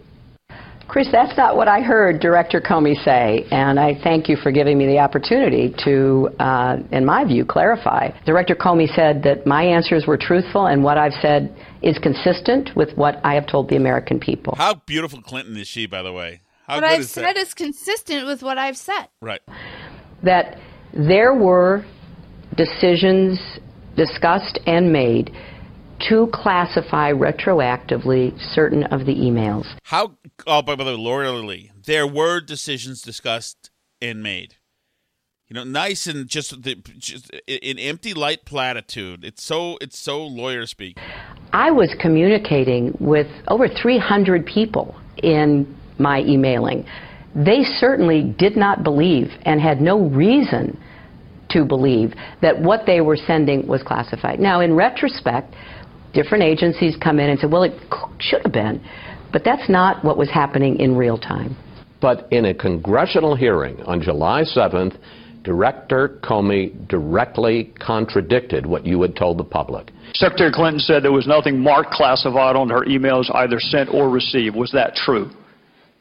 Chris, that's not what I heard Director Comey say, and I thank you for giving me the opportunity to, uh, in my view, clarify. Director Comey said that my answers were truthful, and what I've said is consistent with what I have told the American people. How beautiful Clinton is she, by the way? How what good I've is said that? is consistent with what I've said. Right. That there were decisions discussed and made to classify retroactively certain of the emails. How? Oh, by the way, Laura Lee, there were decisions discussed and made. You know, nice and just the just an empty light platitude. It's so it's so lawyer speak. I was communicating with over 300 people in my emailing. They certainly did not believe and had no reason to believe that what they were sending was classified. Now, in retrospect, different agencies come in and say, well, it should have been. But that's not what was happening in real time. But in a congressional hearing on July 7th, Director Comey directly contradicted what you had told the public. Secretary Clinton said there was nothing marked classified on her emails either sent or received. Was that true?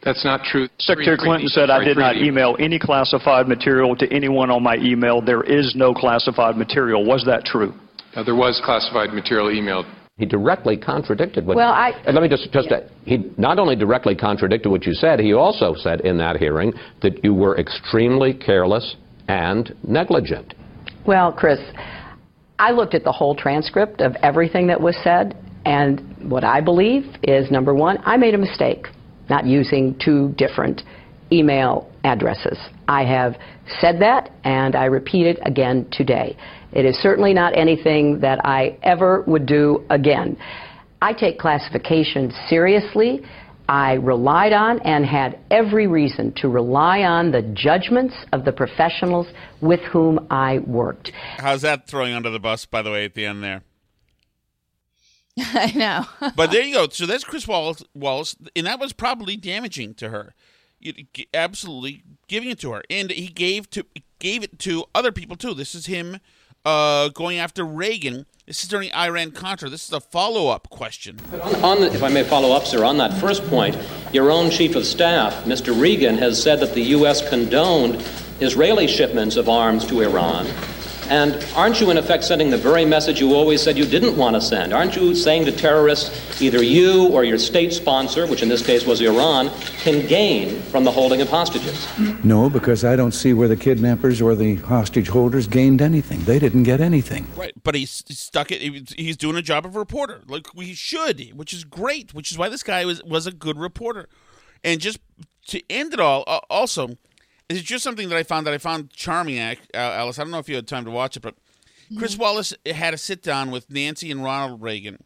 That's not true. Secretary Clinton said I did not email any classified material to anyone on my email. There is no classified material. Was that true? Uh, there was classified material emailed. He directly contradicted what. Well, I. And let me just just yeah. he not only directly contradicted what you said, he also said in that hearing that you were extremely careless and negligent. Well, Chris, I looked at the whole transcript of everything that was said, and what I believe is number one, I made a mistake not using two different email addresses. I have said that, and I repeat it again today. It is certainly not anything that I ever would do again. I take classification seriously. I relied on and had every reason to rely on the judgments of the professionals with whom I worked. How's that throwing under the bus, by the way, at the end there? I know. but there you go. So that's Chris Wallace, Wallace, and that was probably damaging to her. Absolutely giving it to her, and he gave to gave it to other people too. This is him uh, going after Regan. This is during Iran Contra. This is a follow up question. On, on the, if I may follow up, sir, on that first point, your own chief of staff, Mr. Reagan, has said that the U.S. condoned Israeli shipments of arms to Iran and aren't you, in effect, sending the very message you always said you didn't want to send? Aren't you saying to terrorists, either you or your state sponsor, which in this case was Iran, can gain from the holding of hostages? No, because I don't see where the kidnappers or the hostage holders gained anything. They didn't get anything. Right, but he's stuck it. He's doing a job of a reporter, like we should, which is great. Which is why this guy was was a good reporter. And just to end it all, uh, also it's just something that I found that I found charming, uh, Alice. I don't know if you had time to watch it, but Chris Wallace had a sit down with Nancy and Ronald Reagan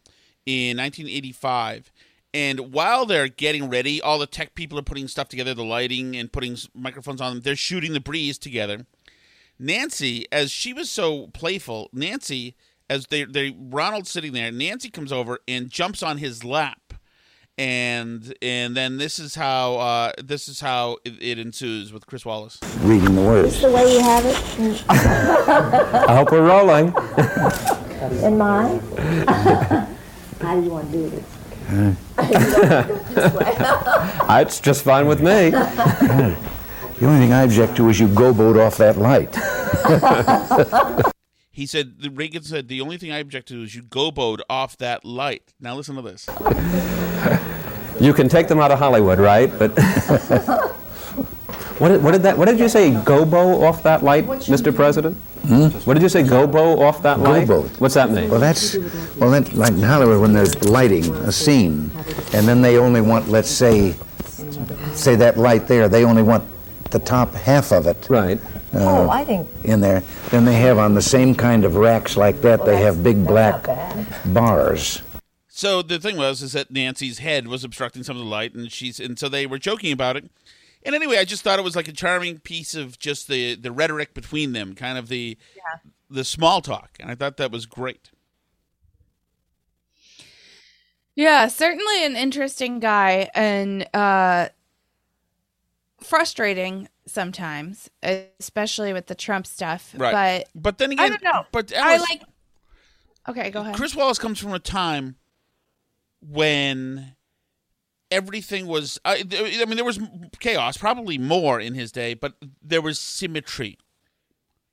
in 1985. And while they're getting ready, all the tech people are putting stuff together, the lighting and putting microphones on them. They're shooting the breeze together. Nancy, as she was so playful, Nancy, as they they Ronald's sitting there, Nancy comes over and jumps on his lap and and then this is how uh, this is how it, it, ensues with Chris Wallace reading the words. Is this the way you have it? I hope we're rolling. In mine? how do you want to do this? It's just fine with me. the only thing I object to is you go boat off that light. He said, the Reagan said, the only thing I object to is you go boat off that light. Now listen to this. You can take them out of Hollywood, right? But what did, what did that? What did you say? Gobo off that light, Mr. President? Hmm? What did you say? Gobo off that light? Gobo. What's that mean? Well, that's well, that, like in Hollywood when they're lighting a scene, and then they only want, let's say, say that light there. They only want the top half of it. Right. Uh, oh, I think in there. Then they have on the same kind of racks like that. Well, they have big black bars. So the thing was is that Nancy's head was obstructing some of the light, and she's and so they were joking about it. And anyway, I just thought it was like a charming piece of just the the rhetoric between them, kind of the yeah. the small talk, and I thought that was great. Yeah, certainly an interesting guy and uh frustrating sometimes, especially with the Trump stuff. Right. But but then again, I don't know. But Alice, I like. Okay, go ahead. Chris Wallace comes from a time when everything was. I, I mean, there was chaos, probably more in his day, but there was symmetry.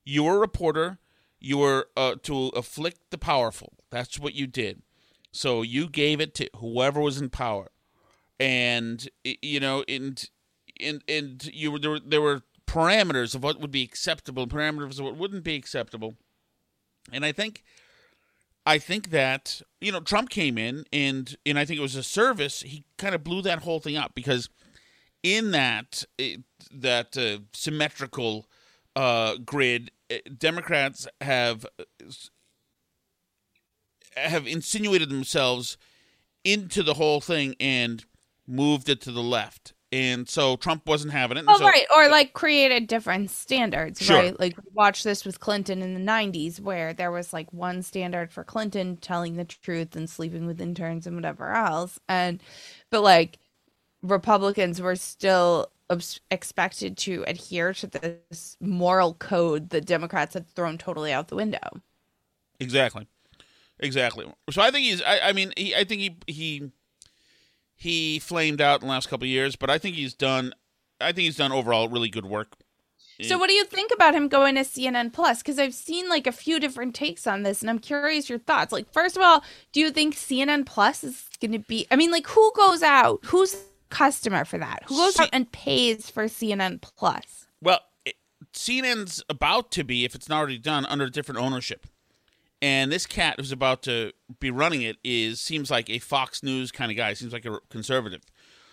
You were a reporter. You were uh, to afflict the powerful. That's what you did. So you gave it to whoever was in power, and you know, and and and you were there, were there were parameters of what would be acceptable, parameters of what wouldn't be acceptable, and I think. I think that you know Trump came in and and I think it was a service. He kind of blew that whole thing up because in that it, that uh, symmetrical uh, grid, uh, Democrats have have insinuated themselves into the whole thing and moved it to the left. And so Trump wasn't having it. Oh, so- right. Or like created different standards, Sure. right? Like watch this with Clinton in the 90s, where there was like one standard for Clinton telling the truth and sleeping with interns and whatever else. And, but like Republicans were still obs- expected to adhere to this moral code that Democrats had thrown totally out the window. Exactly, exactly. So I think he's. I, I mean, he, I think he he he flamed out in the last couple of years, but I think he's done. I think he's done overall really good work. So what do you think about him going to CNN Plus? Because I've seen like a few different takes on this, and I'm curious your thoughts. Like, first of all, do you think CNN Plus is going to be? I mean, like, who goes out? Who's customer for that? Who goes out and pays for CNN Plus? Well, it, CNN's about to be, if it's not already done, under different ownership. And this cat who's about to be running it is seems like a Fox News kind of guy. Seems like a conservative.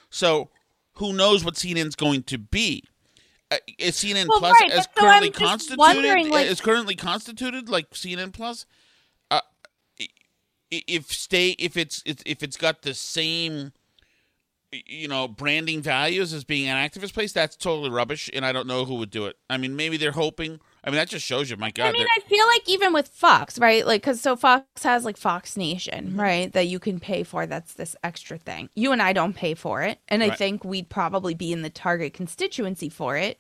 So who knows what CNN's going to be? Uh, is CNN Well, Plus right, as so currently constituted? like- is currently constituted like CNN Plus? Uh, if stay if it's it's- if it's got the same you know branding values as being an activist place, that's totally rubbish, and I don't know who would do it. I mean, maybe they're hoping. I mean, that just shows you, my God. I mean, I feel like even with Fox, right? Like, because so Fox has like Fox Nation, Mm-hmm. right? That you can pay for. That's this extra thing. You and I don't pay for it, and I think we'd probably be in the target constituency for it.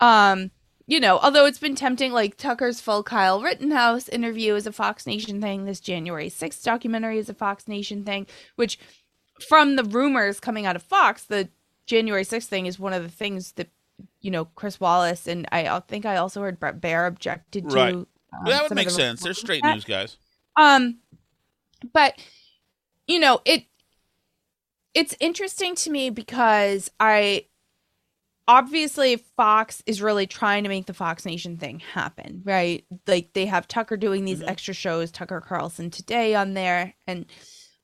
Um, you know, although it's been tempting, like Tucker's full Kyle Rittenhouse interview is a Fox Nation thing. This January 6th documentary is a Fox Nation thing, which from the rumors coming out of Fox, the January 6th thing is one of the things that, you know, Chris Wallace and I think I also heard Bret Baier objected to. right. um, that would make the sense. They're straight news guys. Um, but you know it. It's interesting to me because I obviously Fox is really trying to make the Fox Nation thing happen, right? Like they have Tucker doing these extra shows, Tucker Carlson today on there, and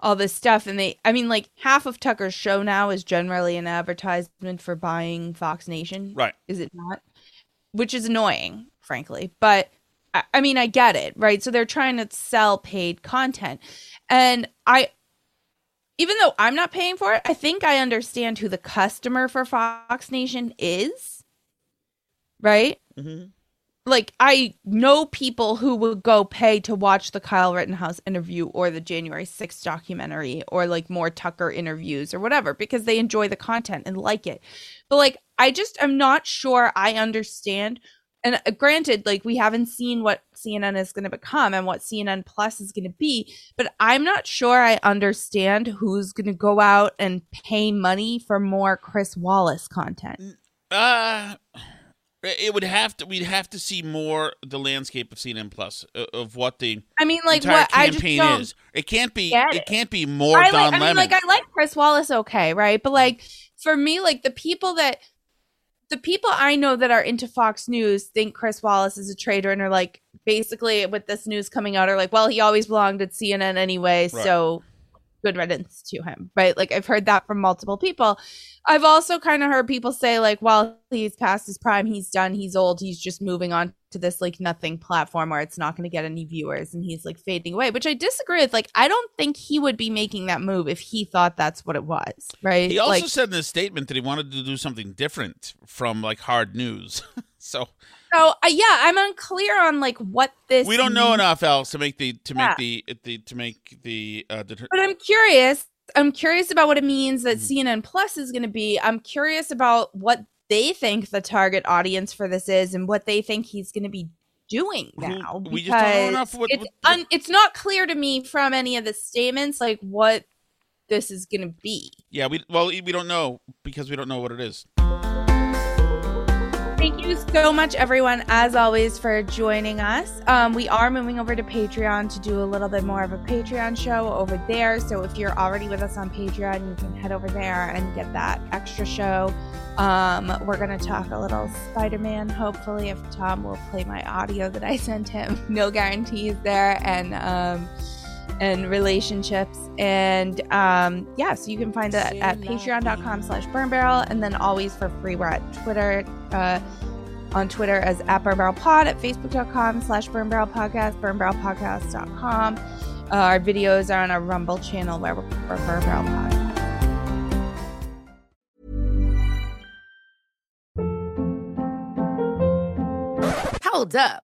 all this stuff. And they, I mean, like half of Tucker's show now is generally an advertisement for buying Fox Nation, Right. Is it not? Which is annoying, frankly. But I, I mean, I get it, right? So they're trying to sell paid content. And I, even though I'm not paying for it, I think I understand who the customer for Fox Nation is, right? Mm-hmm. Like, I know people who would go pay to watch the Kyle Rittenhouse interview or the January 6th documentary or like more Tucker interviews or whatever because they enjoy the content and like it. But like, I just am not sure I understand. And uh, granted, like, we haven't seen what CNN is going to become and what CNN Plus is going to be, but I'm not sure I understand who's going to go out and pay money for more Chris Wallace content. Uh it would have to. We'd have to see more the landscape of CNN Plus uh, of what the I mean, like, what I just campaign is. It can't be. It it. can't be more I Don like, I Lemon. mean, like I like Chris Wallace, okay, right? But like for me, like the people that the people I know that are into Fox News think Chris Wallace is a traitor and are like basically with this news coming out are like, well, he always belonged at CNN anyway, Right. so good riddance to him, right? Like I've heard that from multiple people. I've also kind of heard people say like, well, he's past his prime, he's done, he's old, he's just moving on to this like nothing platform where it's not going to get any viewers and he's like fading away, which I disagree with. Like I don't think he would be making that move if he thought that's what it was, right? he also like, said in his statement that he wanted to do something different from like hard news. so so uh, yeah, I'm unclear on like what this we don't know enough else to make the to Yeah. make the the to make the uh, deter- But I'm curious. I'm curious about what it means that Mm-hmm. CNN Plus is going to be. I'm curious about what they think the target audience for this is and what they think he's going to be doing now. we just don't know because enough what- it's, what- un, it's not clear to me from any of the statements like what this is going to be. yeah. We well we don't know because we don't know what it is. Thank you so much, everyone, as always, for joining us. Um, we are moving over to Patreon to do a little bit more of a Patreon show over there. So if you're already with us on Patreon, you can head over there and get that extra show. Um, we're going to talk a little Spider Man, hopefully, if Tom will play my audio that I sent him. No guarantees there. And, um, and relationships and um yeah so you can find it at patreon.com slash burn barrel and then always for free we're at twitter uh on Twitter as at Burn Barrel Pod, at Facebook.com slash Burn Barrel Podcast, BurnBarrelPodcast.com. Uh, our videos are on our Rumble channel where we're for Burn Barrel Pod. Hold up.